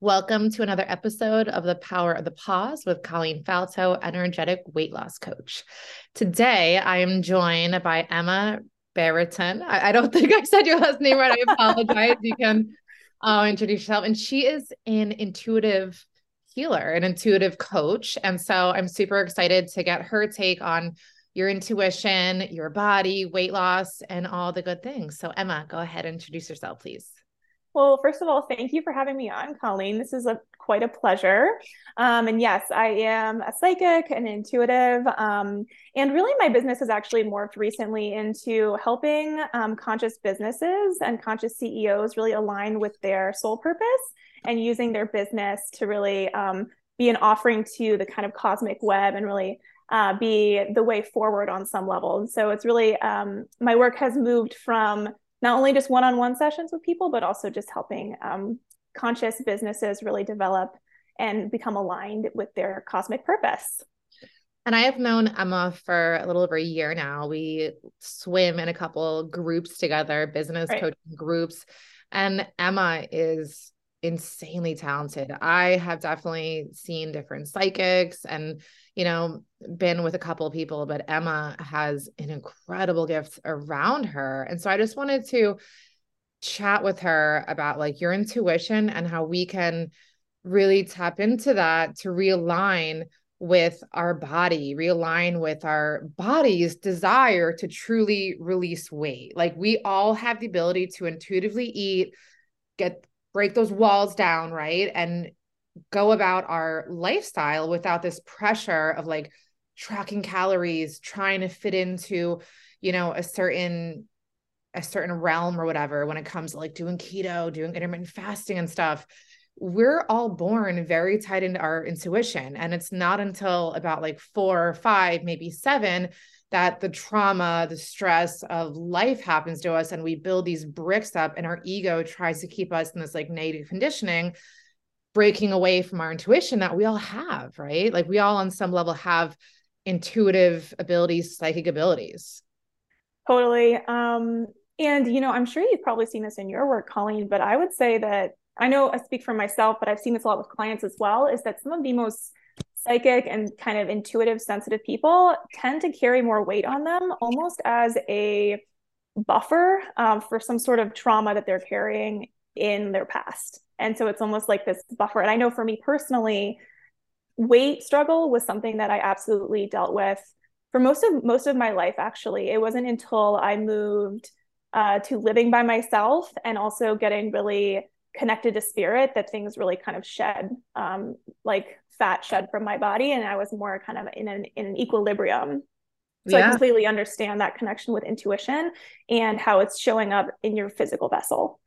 Welcome to another episode of The Power of the Pause with Colleen Falto, energetic weight loss coach. Today, I am joined by Emma Barreton. I, I don't think I said your last name right. I apologize. you can uh, introduce yourself. And she is an intuitive healer, an intuitive coach. And so I'm super excited to get her take on your intuition, your body, weight loss, and all the good things. So, Emma, go ahead and introduce yourself, please. Well, first of all, thank you for having me on, Colleen. This is a quite a pleasure. Um, and yes, I am a psychic and intuitive. Um, and really, my business has actually morphed recently into helping um, conscious businesses and conscious CEOs really align with their soul purpose and using their business to really um, be an offering to the kind of cosmic web and really uh, be the way forward on some level. And so it's really um, my work has moved from not only just one-on-one sessions with people, but also just helping um, conscious businesses really develop and become aligned with their cosmic purpose. And I have known Emma for a little over a year now. We swim in a couple groups together, business right. coaching groups. And Emma is insanely talented. I have definitely seen different psychics and, you know, been with a couple of people, but Emma has an incredible gift around her. And so I just wanted to chat with her about like your intuition and how we can really tap into that to realign with our body, realign with our body's desire to truly release weight. Like we all have the ability to intuitively eat, get break those walls down, right? And go about our lifestyle without this pressure of like tracking calories, trying to fit into, you know, a certain a certain realm or whatever when it comes to like doing keto, doing intermittent fasting and stuff. We're all born very tied into our intuition. And it's not until about like four or five, maybe seven, that the trauma, the stress of life happens to us and we build these bricks up and our ego tries to keep us in this like negative conditioning, breaking away from our intuition that we all have, right? Like we all on some level have intuitive abilities, psychic abilities. Totally. Um and you know, I'm sure you've probably seen this in your work, Colleen, but I would say that I know I speak for myself, but I've seen this a lot with clients as well, is that some of the most psychic and kind of intuitive, sensitive people tend to carry more weight on them almost as a buffer um, for some sort of trauma that they're carrying in their past. And so it's almost like this buffer. And I know for me personally, weight struggle was something that I absolutely dealt with for most of most of my life actually. It wasn't until I moved uh, to living by myself and also getting really connected to spirit that things really kind of shed um, like fat shed from my body and I was more kind of in an in an equilibrium. So yeah. I completely understand that connection with intuition and how it's showing up in your physical vessel.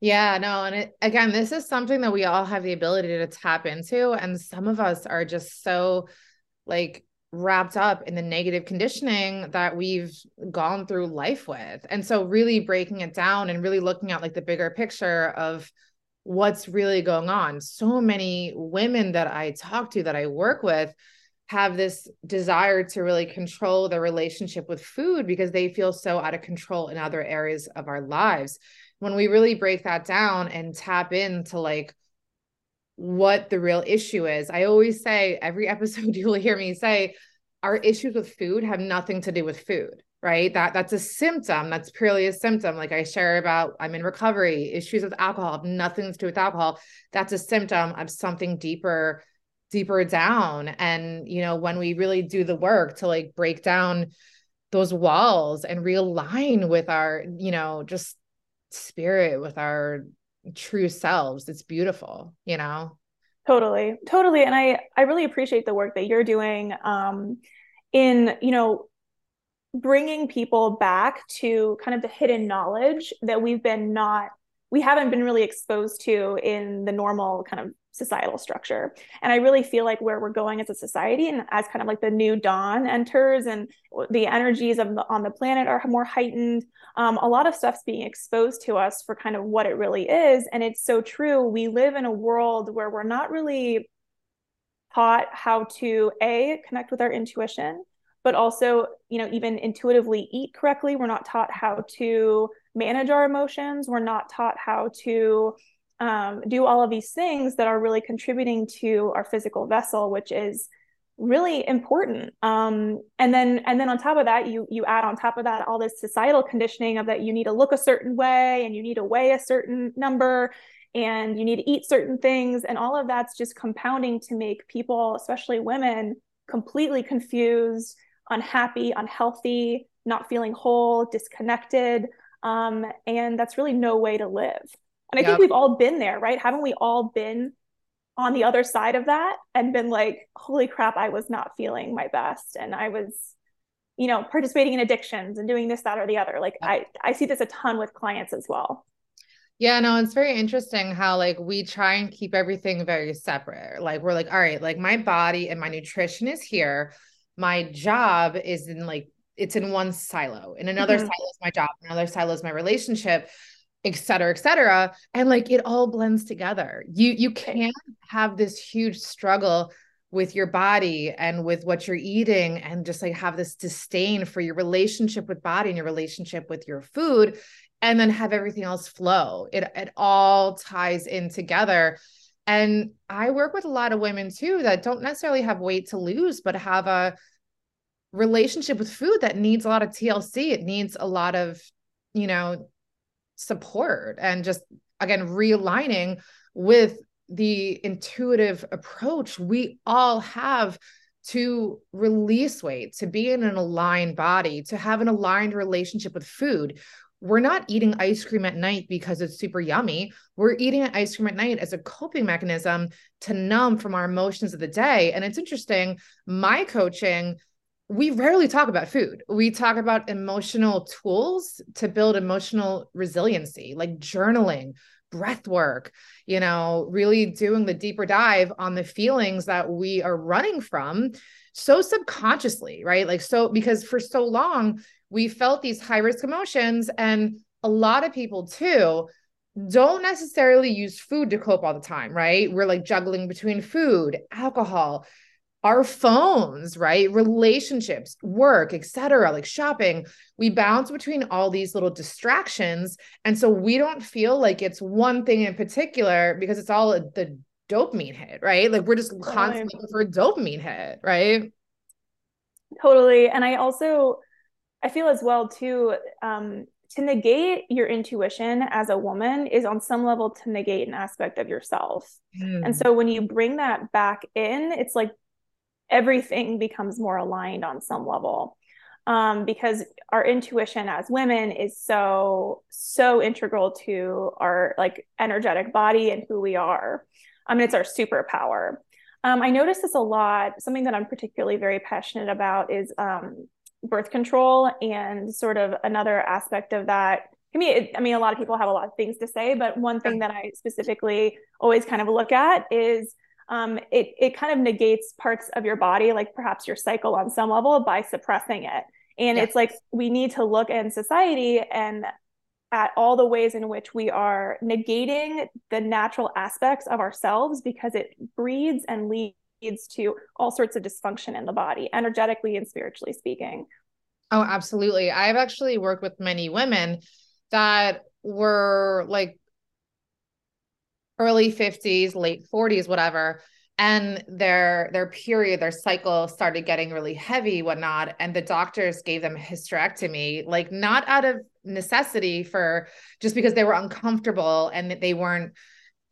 Yeah, no, and it, again, this is something that we all have the ability to tap into and some of us are just so like wrapped up in the negative conditioning that we've gone through life with. And so really breaking it down and really looking at like the bigger picture of what's really going on. So many women that I talk to that I work with have this desire to really control their relationship with food because they feel so out of control in other areas of our lives. When we really break that down and tap into like what the real issue is, I always say every episode you'll hear me say our issues with food have nothing to do with food right? That that's a symptom that's purely a symptom. Like i share about i'm in recovery issues with alcohol have nothing to do with alcohol. That's a symptom of something deeper deeper down. And you know when we really do the work to like break down those walls and realign with our you know just spirit with our true selves. It's beautiful you know? Totally totally. And i i really appreciate the work that you're doing um in you know bringing people back to kind of the hidden knowledge that we've been not we haven't been really exposed to in the normal kind of societal structure. And i really feel like where we're going as a society and as kind of like the new dawn enters and the energies of the, on the planet are more heightened um, a lot of stuff's being exposed to us for kind of what it really is. And it's so true. We live in a world where we're not really taught how to a connect with our intuition but also you know even intuitively eat correctly. We're not taught how to manage our emotions. We're not taught how to um, do all of these things that are really contributing to our physical vessel, which is really important. Um, and then and then on top of that, you you add on top of that all this societal conditioning of that you need to look a certain way and you need to weigh a certain number and you need to eat certain things. And all of that's just compounding to make people especially women completely confused unhappy unhealthy not feeling whole disconnected. Um, and that's really no way to live and i yep. think we've all been there right haven't we all been on the other side of that and been like holy crap i was not feeling my best and i was you know participating in addictions and doing this that or the other like i i see this a ton with clients as well yeah, no, it's very interesting how like we try and keep everything very separate. Like we're like, all right, like my body and my nutrition is here. My job is in like it's in one silo. In another mm-hmm. silo is my job, another silo is my relationship, et cetera, et cetera. And like it all blends together. You you can't have this huge struggle with your body and with what you're eating and just like have this disdain for your relationship with body and your relationship with your food and then have everything else flow. It it all ties in together. And I work with a lot of women too that don't necessarily have weight to lose, but have a relationship with food that needs a lot of TLC. It needs a lot of, you know, support and just again realigning with the intuitive approach we all have to release weight, to be in an aligned body, to have an aligned relationship with food we're not eating ice cream at night because it's super yummy. We're eating ice cream at night as a coping mechanism to numb from our emotions of the day. And it's interesting, my coaching, we rarely talk about food. We talk about emotional tools to build emotional resiliency, like journaling, breath work, you know, really doing the deeper dive on the feelings that we are running from so subconsciously, right? Like, so because for so long, we felt these high risk emotions and a lot of people too don't necessarily use food to cope all the time right we're like juggling between food alcohol our phones right? Relationships work etc like shopping. We bounce between all these little distractions. And so we don't feel like it's one thing in particular because it's all the dopamine hit right? Like we're just constantly looking for a dopamine hit right? Totally. And i also I feel as well too um, to negate your intuition as a woman is on some level to negate an aspect of yourself. Mm. And so when you bring that back in, it's like everything becomes more aligned on some level. Um, because our intuition as women is so so integral to our like energetic body and who we are. I mean, it's our superpower. Um, I notice this a lot. Something that I'm particularly very passionate about is um, birth control and sort of another aspect of that I mean, I mean, a lot of people have a lot of things to say, but one thing that I specifically always kind of look at is um, it it kind of negates parts of your body, like perhaps your cycle on some level, by suppressing it. And yes. it's like we need to look in society and at all the ways in which we are negating the natural aspects of ourselves because it breeds and leads leads to all sorts of dysfunction in the body, energetically and spiritually speaking. Oh, absolutely. I've actually worked with many women that were like early 50s, late 40s, whatever. And their their period, their cycle started getting really heavy, whatnot. And the doctors gave them hysterectomy, like not out of necessity for just because they were uncomfortable and that they weren't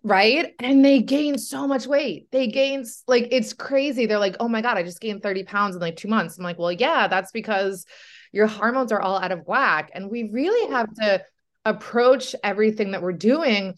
right? And they gain so much weight. They gain like it's crazy. They're like, oh my God, I just gained 30 pounds in like two months. I'm like, well, yeah, that's because your hormones are all out of whack. And we really have to approach everything that we're doing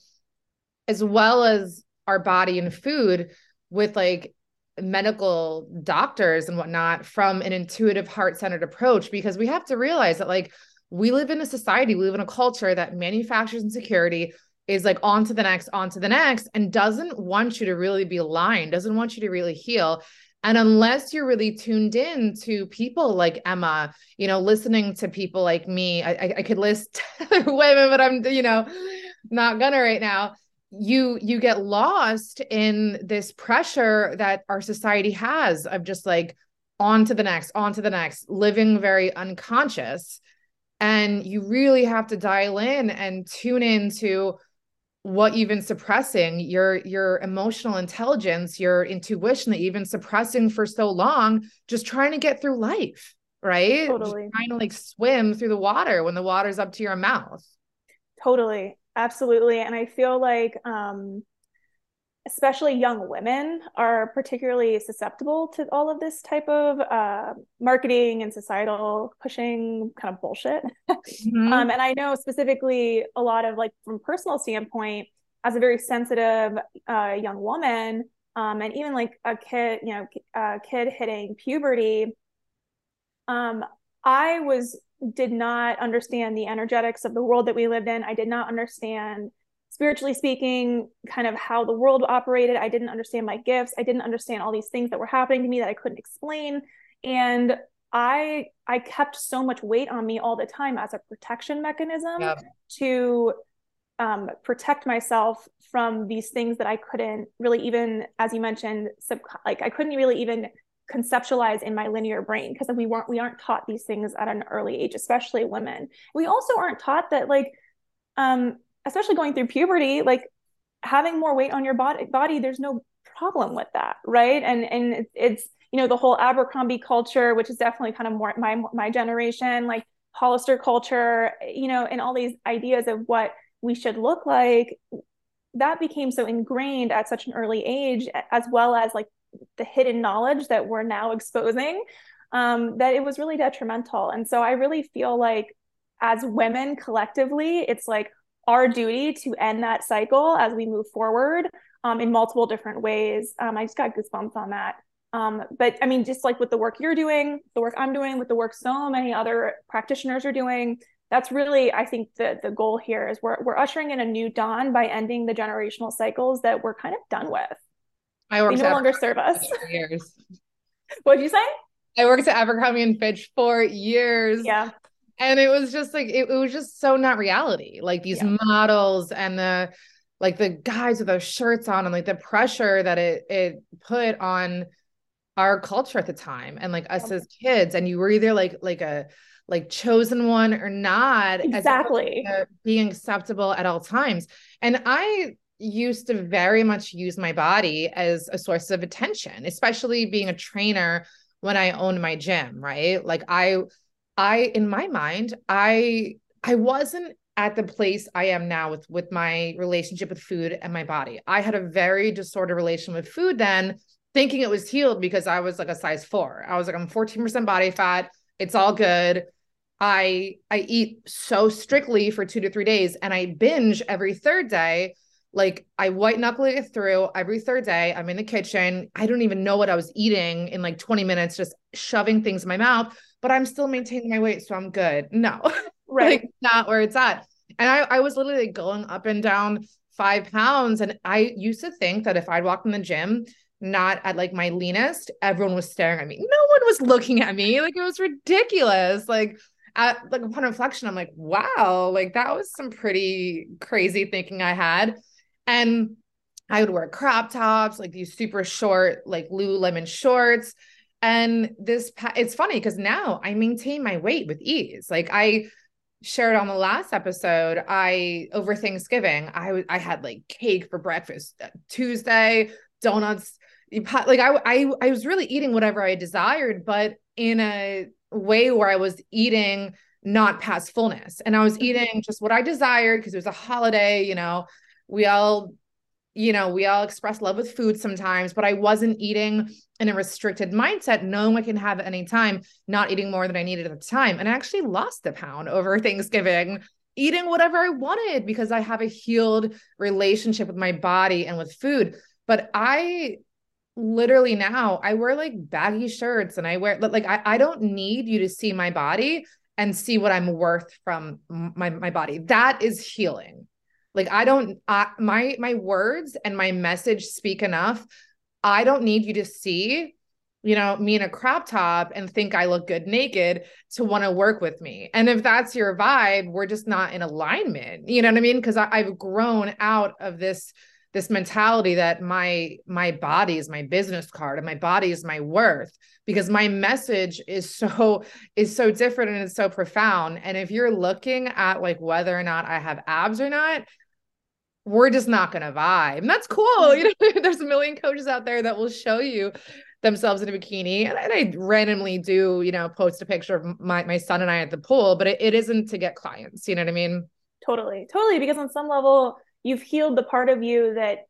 as well as our body and food with like medical doctors and whatnot from an intuitive heart-centered approach because we have to realize that like we live in a society we live in a culture that manufactures insecurity is like on to the next, on to the next, and doesn't want you to really be aligned, doesn't want you to really heal. And unless you're really tuned in to people like Emma, you know, listening to people like me, I, I could list women, but I'm, you know, not gonna right now. You you get lost in this pressure that our society has of just like on to the next, on to the next, living very unconscious. And you really have to dial in and tune into what you've been suppressing your your emotional intelligence your intuition that you've been suppressing for so long just trying to get through life right? Totally. just trying to like swim through the water when the water's up to your mouth. Totally absolutely and i feel like um especially young women are particularly susceptible to all of this type of uh, marketing and societal pushing kind of bullshit. Mm-hmm. um, and I know specifically a lot of like from personal standpoint, as a very sensitive uh, young woman, um, and even like a kid, you know, a kid hitting puberty, um, I was did not understand the energetics of the world that we lived in. I did not understand spiritually speaking, kind of how the world operated. I didn't understand my gifts. I didn't understand all these things that were happening to me that I couldn't explain. And I I kept so much weight on me all the time as a protection mechanism to um, protect myself from these things that I couldn't really even, as you mentioned, sub- like I couldn't really even conceptualize in my linear brain because we weren't we aren't taught these things at an early age, especially women. We also aren't taught that like um, especially going through puberty, like having more weight on your body, body there's no problem with that, right? And and it's you know the whole Abercrombie culture, which is definitely kind of more my my generation, like Hollister culture, you know, and all these ideas of what we should look like. That became so ingrained at such an early age, as well as like the hidden knowledge that we're now exposing, um, that it was really detrimental. And so I really feel like as women collectively, it's like our duty to end that cycle as we move forward um, in multiple different ways. Um, I just got goosebumps on that. Um, but I mean, just like with the work you're doing, the work I'm doing, with the work so many other practitioners are doing, that's really, I think, the the goal here is we're we're ushering in a new dawn by ending the generational cycles that we're kind of done with. I worked they no longer serve us. Years. What'd you say? I worked at Abercrombie and Fitch for years. Yeah and it was just like it, it was just so not reality like these yeah. models and the like the guys with those shirts on and like the pressure that it it put on our culture at the time and like us as kids and you were either like like a like chosen one or not exactly being acceptable at all times and i used to very much use my body as a source of attention especially being a trainer when i owned my gym right like i I in my mind, I I wasn't at the place I am now with with my relationship with food and my body. I had a very disordered relation with food then, thinking it was healed because I was like a size 4. I was like I'm 14% body fat. It's all good. I I eat so strictly for 2 to 3 days and I binge every third day. Like I white knuckle it through every third day. I'm in the kitchen. I don't even know what I was eating in like 20 minutes, just shoving things in my mouth but I'm still maintaining my weight, so I'm good. No, right, like, not where it's at. And I, I was literally going up and down five pounds, and I used to think that if I'd walked in the gym not at like my leanest, everyone was staring at me. No one was looking at me. Like it was ridiculous. Like at like upon reflection, I'm like, wow, like that was some pretty crazy thinking I had. And I would wear crop tops, like these super short, like Lululemon shorts. And this, it's funny because now I maintain my weight with ease. Like I shared on the last episode, I over Thanksgiving, I I had like cake for breakfast uh, Tuesday, donuts. Like I, I, I was really eating whatever I desired, but in a way where I was eating not past fullness, and I was mm-hmm. eating just what I desired because it was a holiday. You know, we all you know, we all express love with food sometimes, but I wasn't eating in a restricted mindset, knowing I can have any time, not eating more than I needed at the time. And I actually lost a pound over Thanksgiving, eating whatever I wanted because I have a healed relationship with my body and with food. But I literally now I wear like baggy shirts and I wear like I, I don't need you to see my body and see what I'm worth from my, my body. That is healing like I don't I, my my words and my message speak enough. I don't need you to see you know, me in a crop top and think I look good naked to want to work with me. And if that's your vibe, we're just not in alignment. You know what I mean? Because I've grown out of this this mentality that my my body is my business card and my body is my worth because my message is so is so different and it's so profound. And if you're looking at like whether or not I have abs or not, we're just not going to vibe. And that's cool. You know, there's a million coaches out there that will show you themselves in a bikini. And I randomly do, you know, post a picture of my, my son and I at the pool, but it, it isn't to get clients. You know what I mean? Totally. Totally. Because on some level, you've healed the part of you that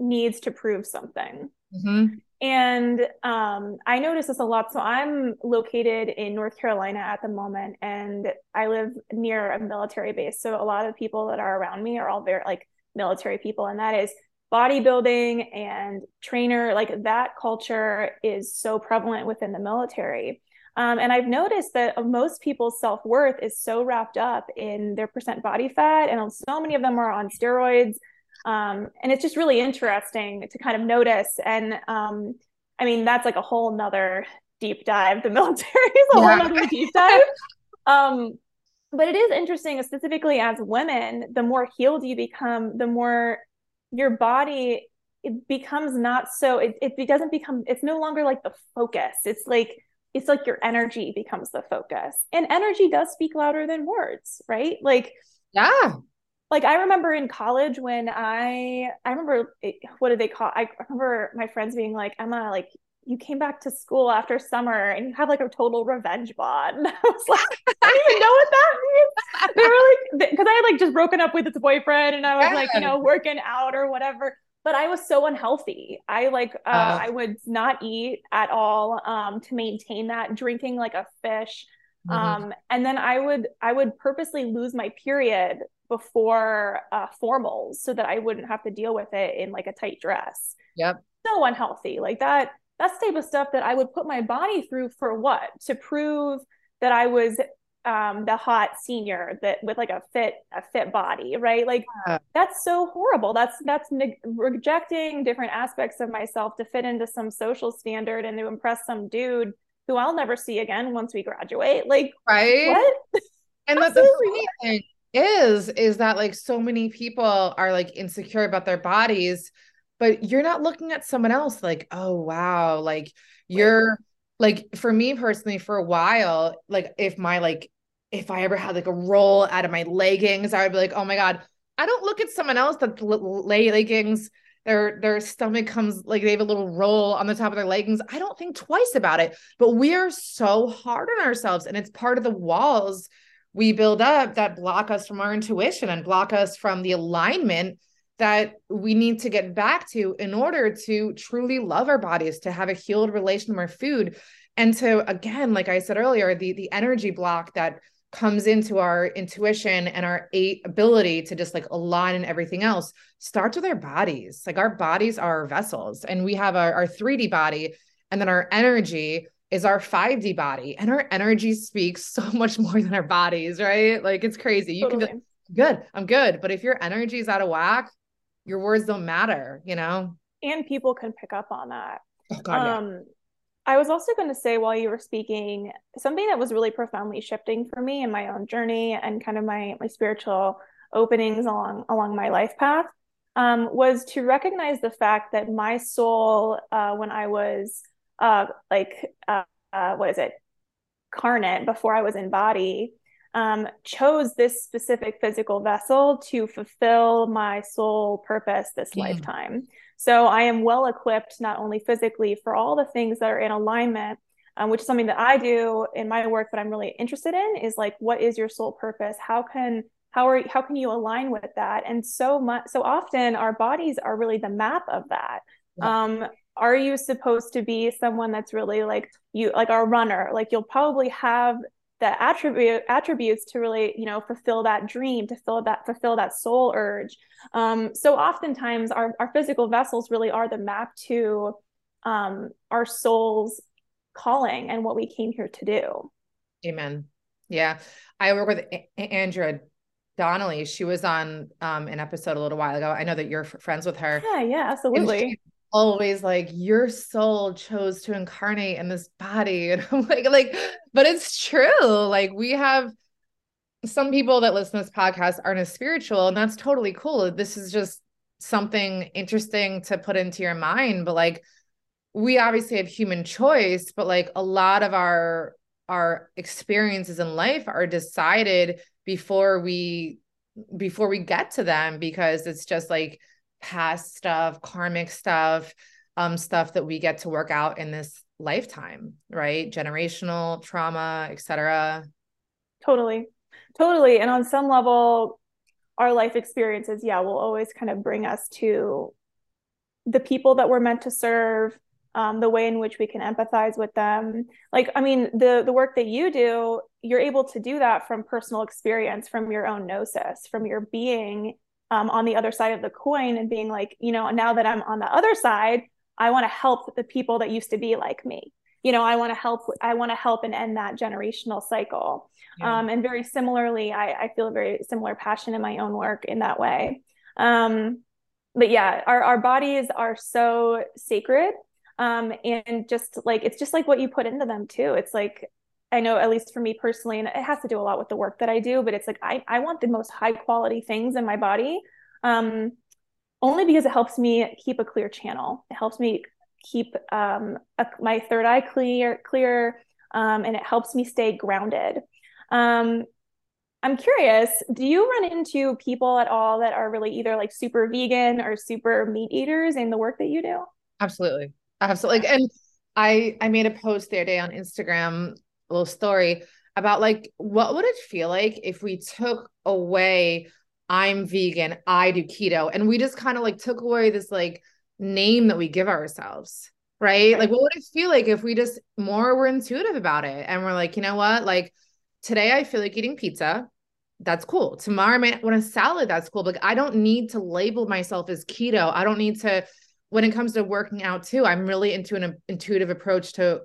needs to prove something. Mm-hmm. And um, I notice this a lot. So I'm located in North Carolina at the moment, and I live near a military base. So a lot of people that are around me are all very like military people, and that is bodybuilding and trainer. Like that culture is so prevalent within the military. Um, and I've noticed that most people's self worth is so wrapped up in their percent body fat, and so many of them are on steroids um, and it's just really interesting to kind of notice. And um, I mean, that's like a whole nother deep dive. The military is a yeah. whole nother deep dive. But it is interesting, specifically as women, the more healed you become, the more your body it becomes not so it, it doesn't become it's no longer like the focus. It's like it's like your energy becomes the focus. And energy does speak louder than words right? Like yeah. like I remember in college when I I remember what did they call I remember my friends being like Emma like you came back to school after summer and you have like a total revenge bond. and I was like I don't even know what that means they were like because I had like just broken up with its boyfriend and I was like you know working out or whatever but I was so unhealthy I like uh, uh, I would not eat at all um, to maintain that drinking like a fish Mm-hmm. Um, and then I would I would purposely lose my period before uh, formals so that I wouldn't have to deal with it in like a tight dress. Yep. So unhealthy. Like that, that's the type of stuff that I would put my body through for what? To prove that I was um, the hot senior that with like a fit a fit body, right? Like yeah. that's so horrible. That's that's ne- rejecting different aspects of myself to fit into some social standard and to impress some dude who I'll never see again once we graduate. Like right? What? And the, the thing is is that like so many people are like insecure about their bodies but you're not looking at someone else like oh wow like you're like for me personally for a while like if my like if i ever had like a roll out of my leggings i would be like oh my god. I don't look at someone else that lay leggings their their stomach comes like they have a little roll on the top of their leggings. I don't think twice about it but we are so hard on ourselves and it's part of the walls we build up that block us from our intuition and block us from the alignment that we need to get back to in order to truly love our bodies to have a healed relation to our food and to again like i said earlier the the energy block that comes into our intuition and our eight ability to just like align and everything else starts with our bodies like our bodies are our vessels and we have our, our 3d body and then our energy is our 5D body and our energy speaks so much more than our bodies, right? Like it's crazy. You totally. can be good, I'm good. But if your energy is out of whack, your words don't matter, you know? And people can pick up on that. Oh, God, um, yeah. I was also going to say while you were speaking, something that was really profoundly shifting for me in my own journey and kind of my my spiritual openings along along my life path um, was to recognize the fact that my soul, uh, when I was uh, like uh, uh, what is it, carnate before I was in body, um, chose this specific physical vessel to fulfill my soul purpose this lifetime. So I am well equipped, not only physically, for all the things that are in alignment, um, which is something that I do in my work, but I'm really interested in is like, what is your soul purpose? How can how are how can you align with that? And so much, so often our bodies are really the map of that. Yeah. Um, are you supposed to be someone that's really like you like a runner like you'll probably have the attribute attributes to really you know fulfill that dream to fill that fulfill that soul urge. Um, so oftentimes our, our physical vessels really are the map to um, our soul's calling and what we came here to do. Amen. Yeah. I work with a- andrea donnelly. She was on um, an episode a little while ago. I know that you're friends with her. Yeah yeah absolutely always like your soul chose to incarnate in this body. And i'm like like but it's true. Like we have some people that listen to this podcast aren't as spiritual and that's totally cool. This is just something interesting to put into your mind but like we obviously have human choice but like a lot of our our experiences in life are decided before we before we get to them because it's just like past stuff, karmic stuff, um, stuff that we get to work out in this lifetime, right? Generational trauma, etc. Totally. Totally. And on some level, our life experiences, yeah, will always kind of bring us to the people that we're meant to serve, um, the way in which we can empathize with them. Like, I mean, the the work that you do, you're able to do that from personal experience, from your own gnosis, from your being um, on the other side of the coin, and being like, you know, now that I'm on the other side, I want to help the people that used to be like me. You know, I want to help. I want to help and end that generational cycle. Yeah. Um, and very similarly, I, I feel a very similar passion in my own work in that way. Um, but yeah, our our bodies are so sacred um, and just like it's just like what you put into them too it's like i know at least for me personally and it has to do a lot with the work that i do but it's like i, I want the most high quality things in my body um, only because it helps me keep a clear channel. It helps me keep um, a, my third eye clear clear um, and it helps me stay grounded. Um, i'm curious do you run into people at all that are really either like super vegan or super meat eaters in the work that you do? Absolutely. Absolutely. And I I made a post the other day on Instagram, little story about like what would it feel like if we took away I'm vegan, I do keto, and we just kind of like took away this like name that we give ourselves, right? Like what would it feel like if we just more were intuitive about it and we're like, you know what? Like today I feel like eating pizza. That's cool. Tomorrow I might want a salad. That's cool. But like, I don't need to label myself as keto. I don't need to when it comes to working out too, I'm really into an intuitive approach to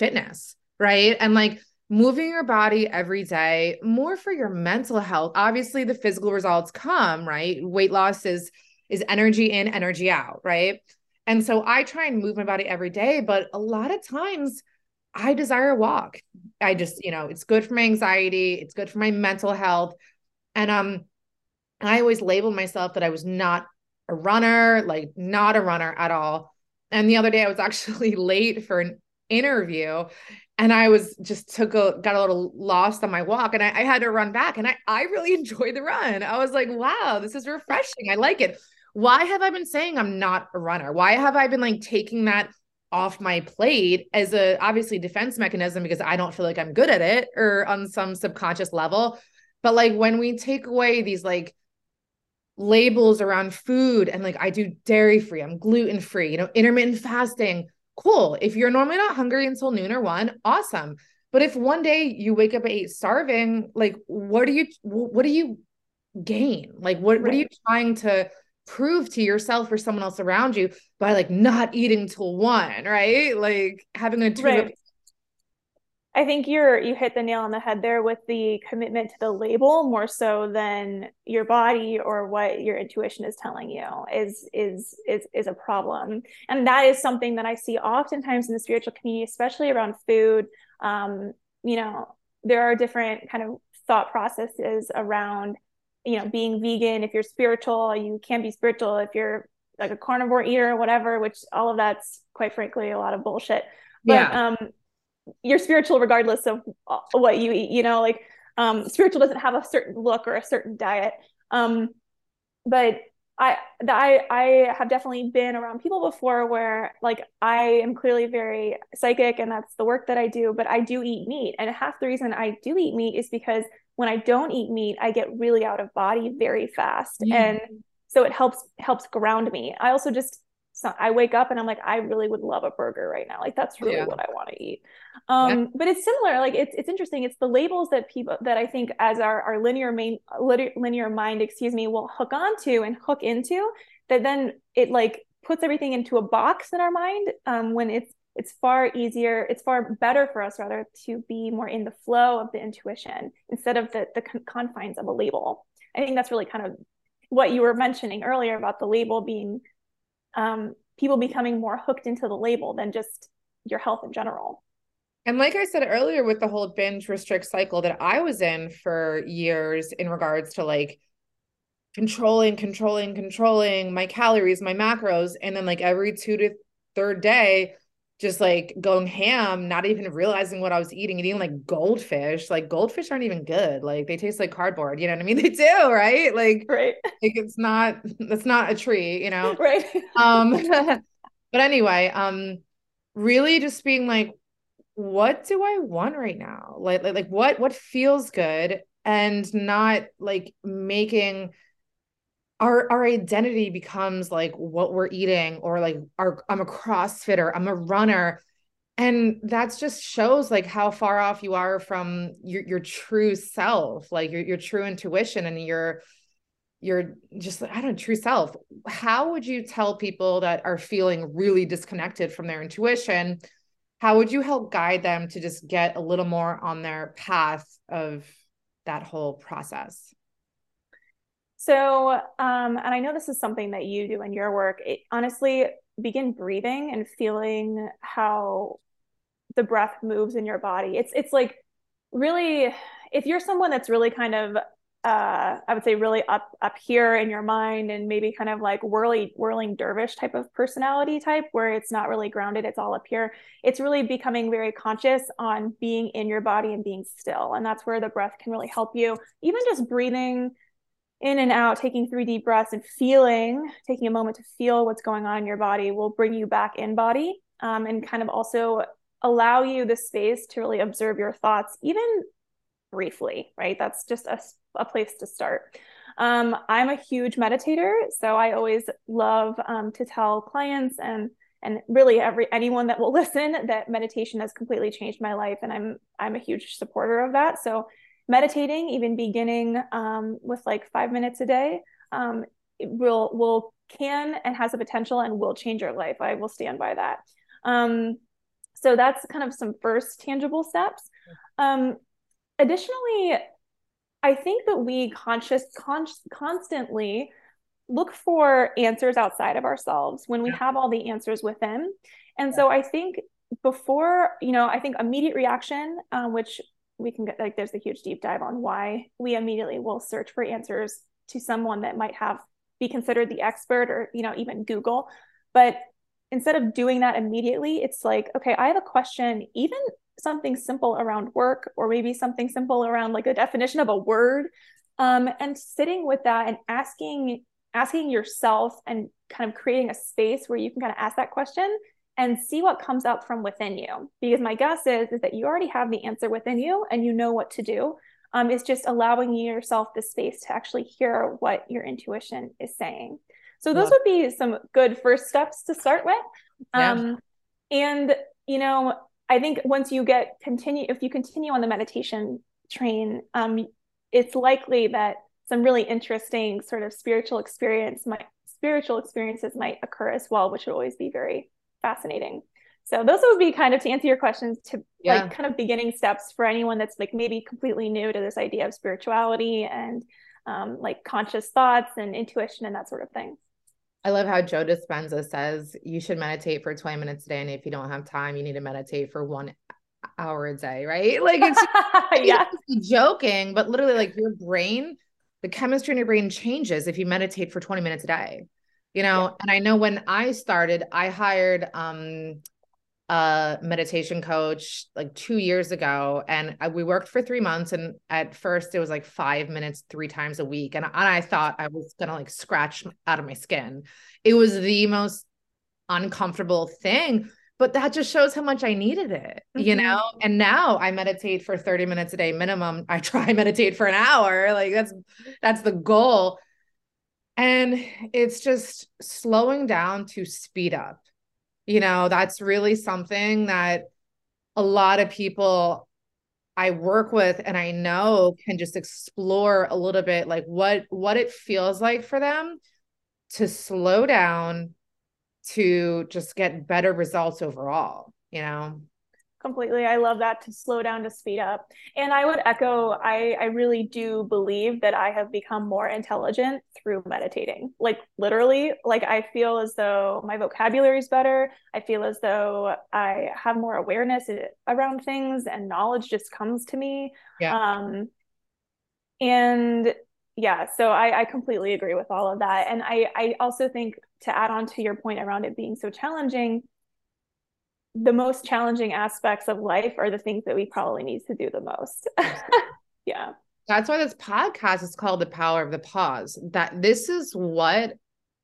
fitness, right? And like moving your body every day, more for your mental health. Obviously, the physical results come, right? Weight loss is is energy in, energy out, right? And so I try and move my body every day, but a lot of times I desire a walk. I just, you know, it's good for my anxiety, it's good for my mental health. And um I always labeled myself that I was not a runner, like not a runner at all. And the other day I was actually late for an interview and I was just took a got a little lost on my walk and I, I had to run back and I I really enjoyed the run. I was like, wow, this is refreshing. I like it. Why have I been saying I'm not a runner? Why have I been like taking that off my plate as a obviously defense mechanism because I don't feel like I'm good at it or on some subconscious level. But like when we take away these like labels around food and like I do dairy free, I'm gluten free, you know, intermittent fasting. Cool. If you're normally not hungry until noon or one, awesome. But if one day you wake up at eight starving, like what do you what do you gain? Like what, right. what are you trying to prove to yourself or someone else around you by like not eating till one, right? Like having a right. I think you're you hit the nail on the head there with the commitment to the label more so than your body or what your intuition is telling you is is is is a problem. And that is something that I see oftentimes in the spiritual community, especially around food. Um, you know, there are different kind of thought processes around, you know, being vegan. If you're spiritual, you can be spiritual. If you're like a carnivore eater or whatever, which all of that's quite frankly a lot of bullshit. But yeah. um you're spiritual regardless of uh, what you eat you know like um spiritual doesn't have a certain look or a certain diet um but I I I have definitely been around people before where like I am clearly very psychic and that's the work that I do, but I do eat meat. And half the reason I do eat meat is because when I don't eat meat, I get really out of body very fast. Mm. And so it helps helps ground me. I also just so I wake up and I'm like, I really would love a burger right now. Like that's really yeah. what I want to eat. Um, yeah. but it's similar. Like it's it's interesting. It's the labels that people that I think as our our linear main linear mind, excuse me, will hook onto and hook into that. Then it like puts everything into a box in our mind. Um, when it's it's far easier. It's far better for us rather to be more in the flow of the intuition instead of the the confines of a label. I think that's really kind of what you were mentioning earlier about the label being um, people becoming more hooked into the label than just your health in general. And like I said earlier, with the whole binge restrict cycle that I was in for years in regards to like controlling, controlling, controlling my calories, my macros, and then like every two to third day, just like going ham, not even realizing what I was eating, eating like goldfish. Like goldfish aren't even good. Like they taste like cardboard. You know what I mean? They do, right? Like, right. Like it's not. It's not a tree. You know. Right. um. but anyway, um, really just being like, what do I want right now? Like, like, like what what feels good, and not like making our our identity becomes like what we're eating or like our I'm a crossfitter, I'm a runner. And that's just shows like how far off you are from your your true self, like your your true intuition and your your just I don't know, true self. How would you tell people that are feeling really disconnected from their intuition? How would you help guide them to just get a little more on their path of that whole process? So, um, and I know this is something that you do in your work. It, honestly, begin breathing and feeling how the breath moves in your body. It's it's like really, if you're someone that's really kind of, uh, I would say, really up up here in your mind, and maybe kind of like whirly whirling dervish type of personality type, where it's not really grounded, it's all up here. It's really becoming very conscious on being in your body and being still, and that's where the breath can really help you. Even just breathing in and out, taking three deep breaths and feeling, taking a moment to feel what's going on in your body will bring you back in body um, and kind of also allow you the space to really observe your thoughts, even briefly, right? That's just a, a place to start. Um, I'm a huge meditator, so I always love um, to tell clients and and really every anyone that will listen that meditation has completely changed my life, and I'm I'm a huge supporter of that. So meditating, even beginning um, with like five minutes a day, um, will will can and has a potential and will change your life. I will stand by that. Um, so that's kind of some first tangible steps. Um, additionally, I think that we conscious con- constantly look for answers outside of ourselves when we have all the answers within. And so I think before, you know, I think immediate reaction, uh, which we can get like there's a huge deep dive on why we immediately will search for answers to someone that might have be considered the expert or you know even google. But instead of doing that immediately it's like okay i have a question even something simple around work or maybe something simple around like a definition of a word um, and sitting with that and asking asking yourself and kind of creating a space where you can kind of ask that question and see what comes up from within you. Because my guess is, is that you already have the answer within you and you know what to do. Um, it's just allowing yourself the space to actually hear what your intuition is saying. So those would be some good first steps to start with. Yeah. Um, and you know, I think once you get continue, if you continue on the meditation train, um, it's likely that some really interesting sort of spiritual experience might spiritual experiences might occur as well, which would always be very fascinating. So those would be kind of to answer your questions to yeah. like kind of beginning steps for anyone that's like maybe completely new to this idea of spirituality and um, like conscious thoughts and intuition and that sort of thing. I love how Joe Dispenza says you should meditate for 20 minutes a day. And if you don't have time, you need to meditate for one hour a day, right? Like it's yeah. joking, but literally like your brain, the chemistry in your brain changes if you meditate for 20 minutes a day you know yeah. and i know when i started i hired um a meditation coach like two years ago and I, we worked for three months and at first it was like five minutes three times a week and, and i thought i was gonna like scratch out of my skin it was the most uncomfortable thing but that just shows how much i needed it mm-hmm. you know and now i meditate for 30 minutes a day minimum i try meditate for an hour like that's that's the goal and it's just slowing down to speed up. You know, that's really something that a lot of people I work with and I know can just explore a little bit like what what it feels like for them to slow down to just get better results overall, you know completely. I love that to slow down to speed up. And i would echo i i really do believe that i have become more intelligent through meditating. Like literally like i feel as though my vocabulary is better. I feel as though i have more awareness around things and knowledge just comes to me. Yeah. um and yeah so I, I completely agree with all of that. And i i also think to add on to your point around it being so challenging the most challenging aspects of life are the things that we probably need to do the most. yeah. That's why this podcast is called The Power of the Pause. That this is what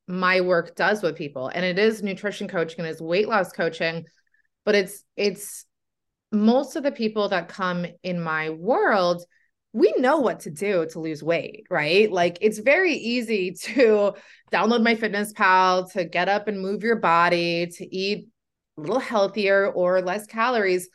my work does with people. And it is nutrition coaching and it's weight loss coaching, but it's it's most of the people that come in my world we know what to do to lose weight, right? Like it's very easy to download my fitness pal, to get up and move your body, to eat a little healthier or less calories.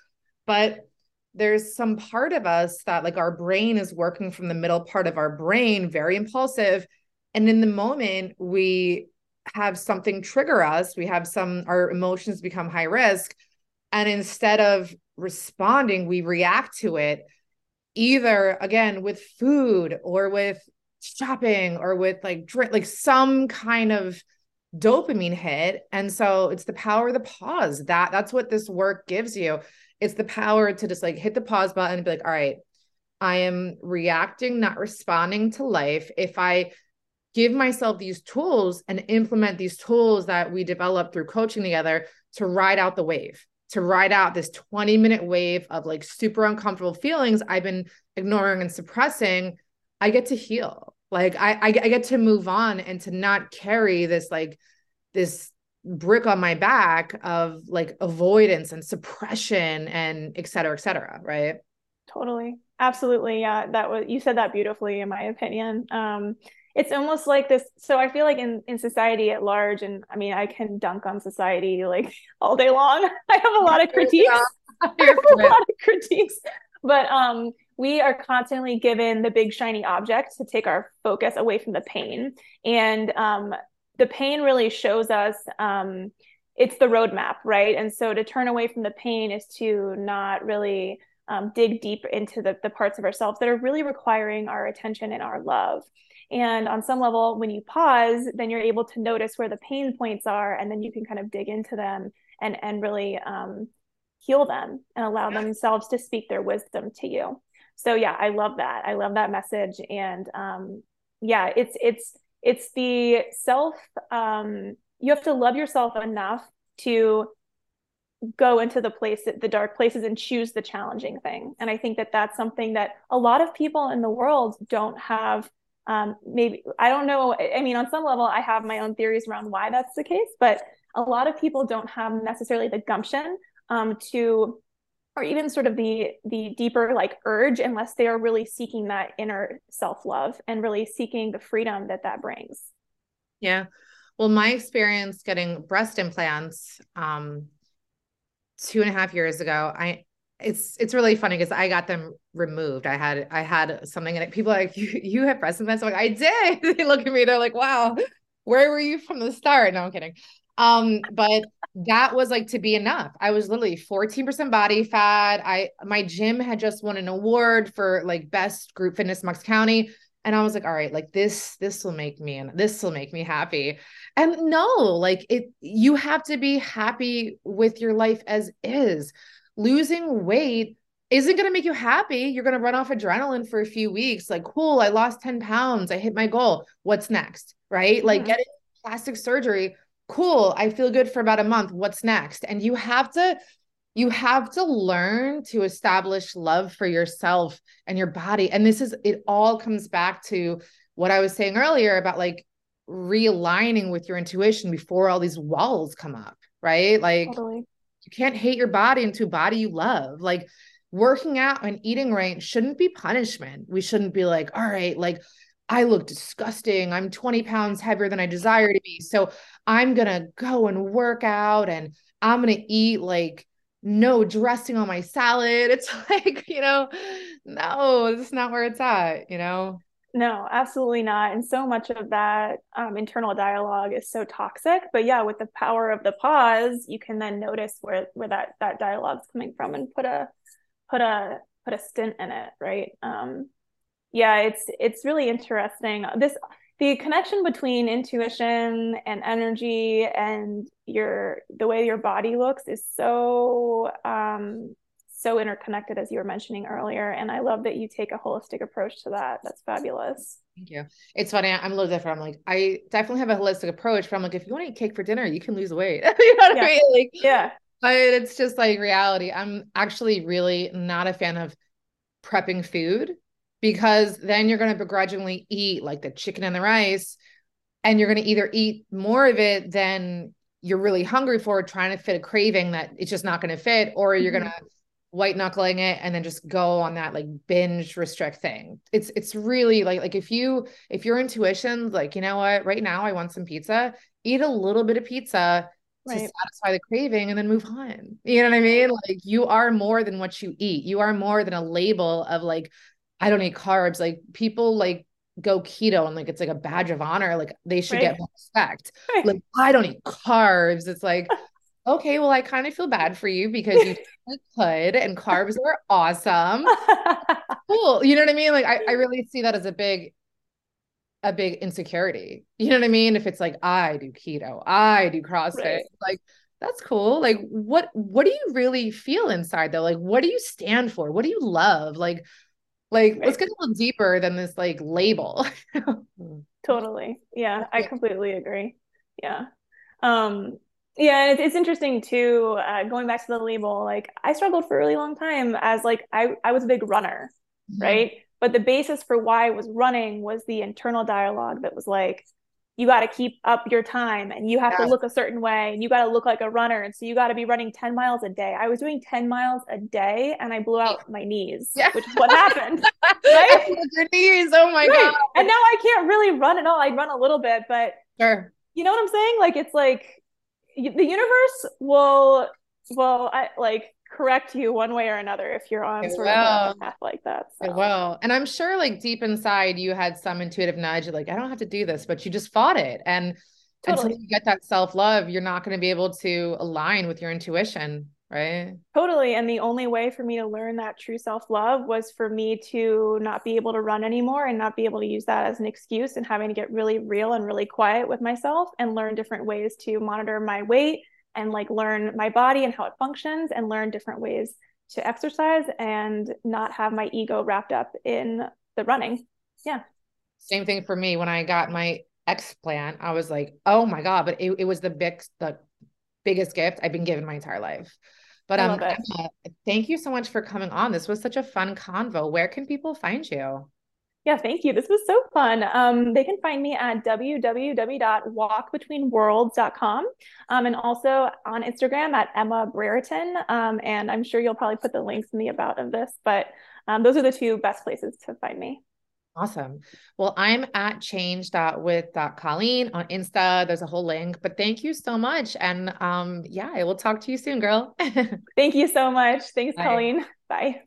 But there's some part of us that like our brain is working from the middle part of our brain, very impulsive. And in the moment, we have something trigger us, we have some, our emotions become high risk. And instead of responding, we react to it either again with food or with shopping or with like drink, like some kind of dopamine hit. And so it's the power of the pause. That that's what this work gives you. It's the power to just like hit the pause button and be like, all right, I am reacting, not responding to life. If I give myself these tools and implement these tools that we develop through coaching together to ride out the wave to ride out this 20 minute wave of like super uncomfortable feelings I've been ignoring and suppressing, I get to heal. Like I, I, I get to move on and to not carry this like this brick on my back of like avoidance and suppression and et cetera, et cetera. Right. Totally. Absolutely. Yeah. That was, you said that beautifully, in my opinion. Um, it's almost like this so i feel like in in society at large and i mean i can dunk on society like all day long i have a lot of critiques i have a lot of critiques but um we are constantly given the big shiny object to take our focus away from the pain. And um the pain really shows us um it's the roadmap right? And so to turn away from the pain is to not really um, dig deep into the, the parts of ourselves that are really requiring our attention and our love. And on some level, when you pause, then you're able to notice where the pain points are, and then you can kind of dig into them and and really um, heal them and allow themselves to speak their wisdom to you. So yeah, I love that. I love that message, and um, yeah, it's it's it's the self. Um, you have to love yourself enough to go into the place the dark places and choose the challenging thing and i think that that's something that a lot of people in the world don't have um, maybe i don't know i mean on some level i have my own theories around why that's the case but a lot of people don't have necessarily the gumption um, to or even sort of the the deeper like urge unless they are really seeking that inner self-love and really seeking the freedom that that brings yeah well my experience getting breast implants um two and a half years ago i it's it's really funny because I got them removed. I had I had something in it. People like you you have breast implants. I'm like I did. they look at me. They're like, wow, where were you from the start? No, I'm kidding. Um, but that was like to be enough. I was literally 14% body fat. I my gym had just won an award for like best group fitness Knox County. And I was like, all right, like this, this will make me and this will make me happy. And no, like it, you have to be happy with your life as is losing weight isn't going to make you happy. You're going to run off adrenaline for a few weeks. Like, cool, I lost 10 pounds. I hit my goal. What's next? Right? Mm-hmm. Like, getting plastic surgery. Cool. I feel good for about a month. What's next? And you have to, you have to learn to establish love for yourself and your body. And this is, it all comes back to what I was saying earlier about like realigning with your intuition before all these walls come up. Right? Like, totally you can't hate your body into a body you love. Like working out and eating right shouldn't be punishment. We shouldn't be like, all right, like I look disgusting. I'm 20 pounds heavier than I desire to be. So I'm going to go and work out and I'm going to eat like no dressing on my salad. It's like, you know, no, this is not where it's at, you know? No, absolutely not. And so much of that um, internal dialogue is so toxic. But yeah, with the power of the pause, you can then notice where where that that dialogue's coming from and put a put a put a stint in it, right? Um, yeah, it's it's really interesting. This the connection between intuition and energy and your the way your body looks is so um, so interconnected as you were mentioning earlier and i love that you take a holistic approach to that. That's fabulous. Thank you. It's funny i'm a little different. I'm like i definitely have a holistic approach but i'm like if you want to eat cake for dinner you can lose weight. You know what yeah. i mean? Like yeah. but it's just like reality. I'm actually really not a fan of prepping food because then you're going to begrudgingly eat like the chicken and the rice and you're going to either eat more of it than you're really hungry for trying to fit a craving that it's just not going to fit or you're mm-hmm. going to white knuckling it and then just go on that like binge restrict thing. It's it's really like like if you if your intuition's like, you know what, right now I want some pizza, eat a little bit of pizza right. to satisfy the craving and then move on. You know what I mean? Like you are more than what you eat. You are more than a label of like I don't eat carbs. Like people like go keto and like it's like a badge of honor. Like they should right. get more respect. Right. Like I don't eat carbs. It's like okay, well, I kind of feel bad for you because you could and carbs are awesome. cool. You know what I mean? Like I, I really see that as a big, a big insecurity. You know what I mean? If it's like I do keto, I do CrossFit, right. like that's cool. Like what what do you really feel inside though? Like what do you stand for? What do you love? Like like right. let's get a little deeper than this like label. totally. Yeah, I completely agree. Yeah. Um yeah it's, it's interesting too uh, going back to the label like i struggled for a really long time as like i, I was a big runner mm-hmm. right but the basis for why i was running was the internal dialogue that was like you got to keep up your time and you have yeah. to look a certain way and you got to look like a runner. And so you got to be running 10 miles a day. I was doing 10 miles a day and i blew out my knees yeah. which is what happened right? Your knees. Oh my right. god. And now i can't really run at all. I run a little bit but sure. you know what i'm saying? Like it's like the universe will will I, like correct you one way or another if you're on it sort will. of a path like that. So. It will. And I'm sure like deep inside you had some intuitive nudge, like, I don't have to do this, but you just fought it. And totally. until you get that self-love, you're not going to be able to align with your intuition right? Totally. And the only way for me to learn that true self love was for me to not be able to run anymore and not be able to use that as an excuse and having to get really real and really quiet with myself and learn different ways to monitor my weight and like learn my body and how it functions and learn different ways to exercise and not have my ego wrapped up in the running. Yeah. Same thing for me when I got my explant. I was like, oh my God, but it, it was the big, the biggest gift I've been given my entire life. But um, Emma, thank you so much for coming on. This was such a fun convo. Where can people find you? Yeah, thank you. This was so fun. Um, they can find me at www.walkbetweenworlds.com um, and also on Instagram at Emma Brereton. Um, and I'm sure you'll probably put the links in the about of this, but um, those are the two best places to find me. Awesome. Well, I'm at change.with.colleen on Insta. There's a whole link, but thank you so much. And um, yeah, I will talk to you soon, girl. thank you so much. Thanks, Bye. Colleen. Bye.